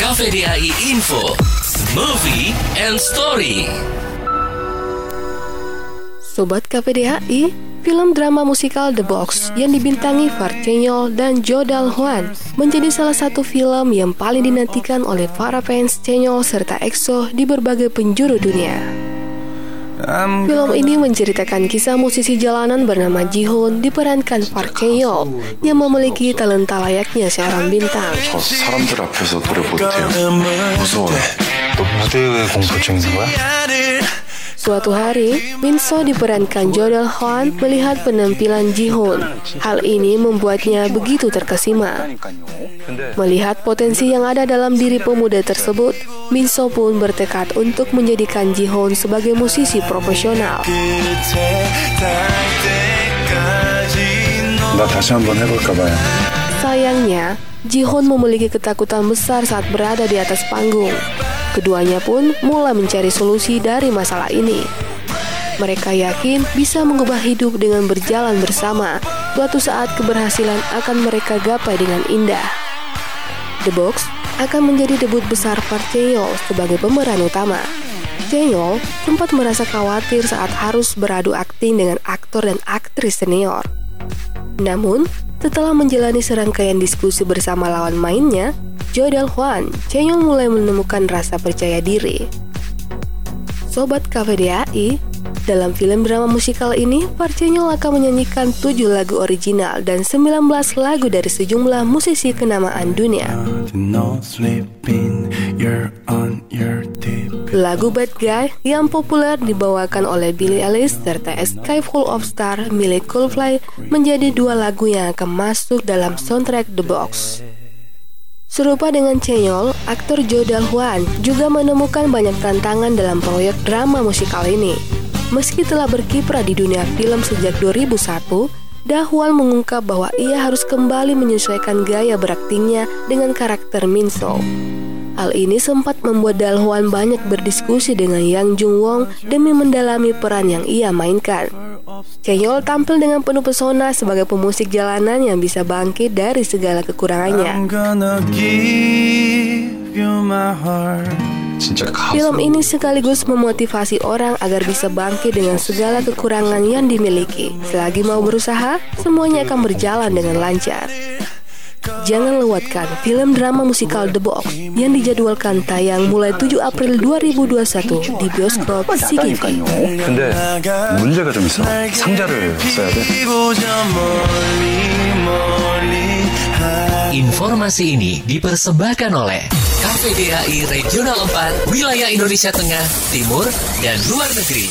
KVDAI Info, Movie and Story. Sobat KPDHI, film drama musikal The Box yang dibintangi Farcenyol dan Jodal Hwan menjadi salah satu film yang paling dinantikan oleh para fans Cenyol serta EXO di berbagai penjuru dunia. Film ini menceritakan kisah musisi jalanan bernama Jihoon diperankan Park Chae-yeol yang memiliki talenta layaknya seorang bintang. 저 사람들 앞에서 노래 못해요. 무서워요. 또 무대의 공포증 있는 거야? Suatu hari, Minso diperankan Jodel Hwan melihat penampilan Jihun. Hal ini membuatnya begitu terkesima. Melihat potensi yang ada dalam diri pemuda tersebut, Minso pun bertekad untuk menjadikan Jihun sebagai musisi profesional. Sayangnya, Jihoon memiliki ketakutan besar saat berada di atas panggung. Keduanya pun mulai mencari solusi dari masalah ini. Mereka yakin bisa mengubah hidup dengan berjalan bersama. Suatu saat keberhasilan akan mereka gapai dengan indah. The Box akan menjadi debut besar Park Chae-yeol sebagai pemeran utama. Chae-yeol sempat merasa khawatir saat harus beradu akting dengan aktor dan aktris senior. Namun, setelah menjalani serangkaian diskusi bersama lawan mainnya, Jodal Hwan, Chenyol mulai menemukan rasa percaya diri. Sobat KVDAI, dalam film drama musikal ini, Park Chenyol akan menyanyikan 7 lagu original dan 19 lagu dari sejumlah musisi kenamaan dunia. Lagu Bad Guy yang populer dibawakan oleh Billie Eilish serta Sky Full of Stars milik Coldplay menjadi dua lagu yang akan masuk dalam soundtrack The Box. Serupa dengan Chenyol, aktor Jo Dal Hwan juga menemukan banyak tantangan dalam proyek drama musikal ini. Meski telah berkiprah di dunia film sejak 2001, Dahwan mengungkap bahwa ia harus kembali menyesuaikan gaya beraktingnya dengan karakter Minso. Hal ini sempat membuat Dalhuan banyak berdiskusi dengan Yang Jung Wong demi mendalami peran yang ia mainkan. Chenyol tampil dengan penuh pesona sebagai pemusik jalanan yang bisa bangkit dari segala kekurangannya. Film ini sekaligus memotivasi orang agar bisa bangkit dengan segala kekurangan yang dimiliki. Selagi mau berusaha, semuanya akan berjalan dengan lancar. Jangan lewatkan film drama musikal The Box yang dijadwalkan tayang mulai 7 April 2021 di bioskop CGV. 근데 문제가 좀 있어. 상자를 써야 돼. 그리고 저 멀리 멀리 Informasi ini dipersembahkan oleh KVDAI Regional 4, Wilayah Indonesia Tengah, Timur, dan Luar Negeri.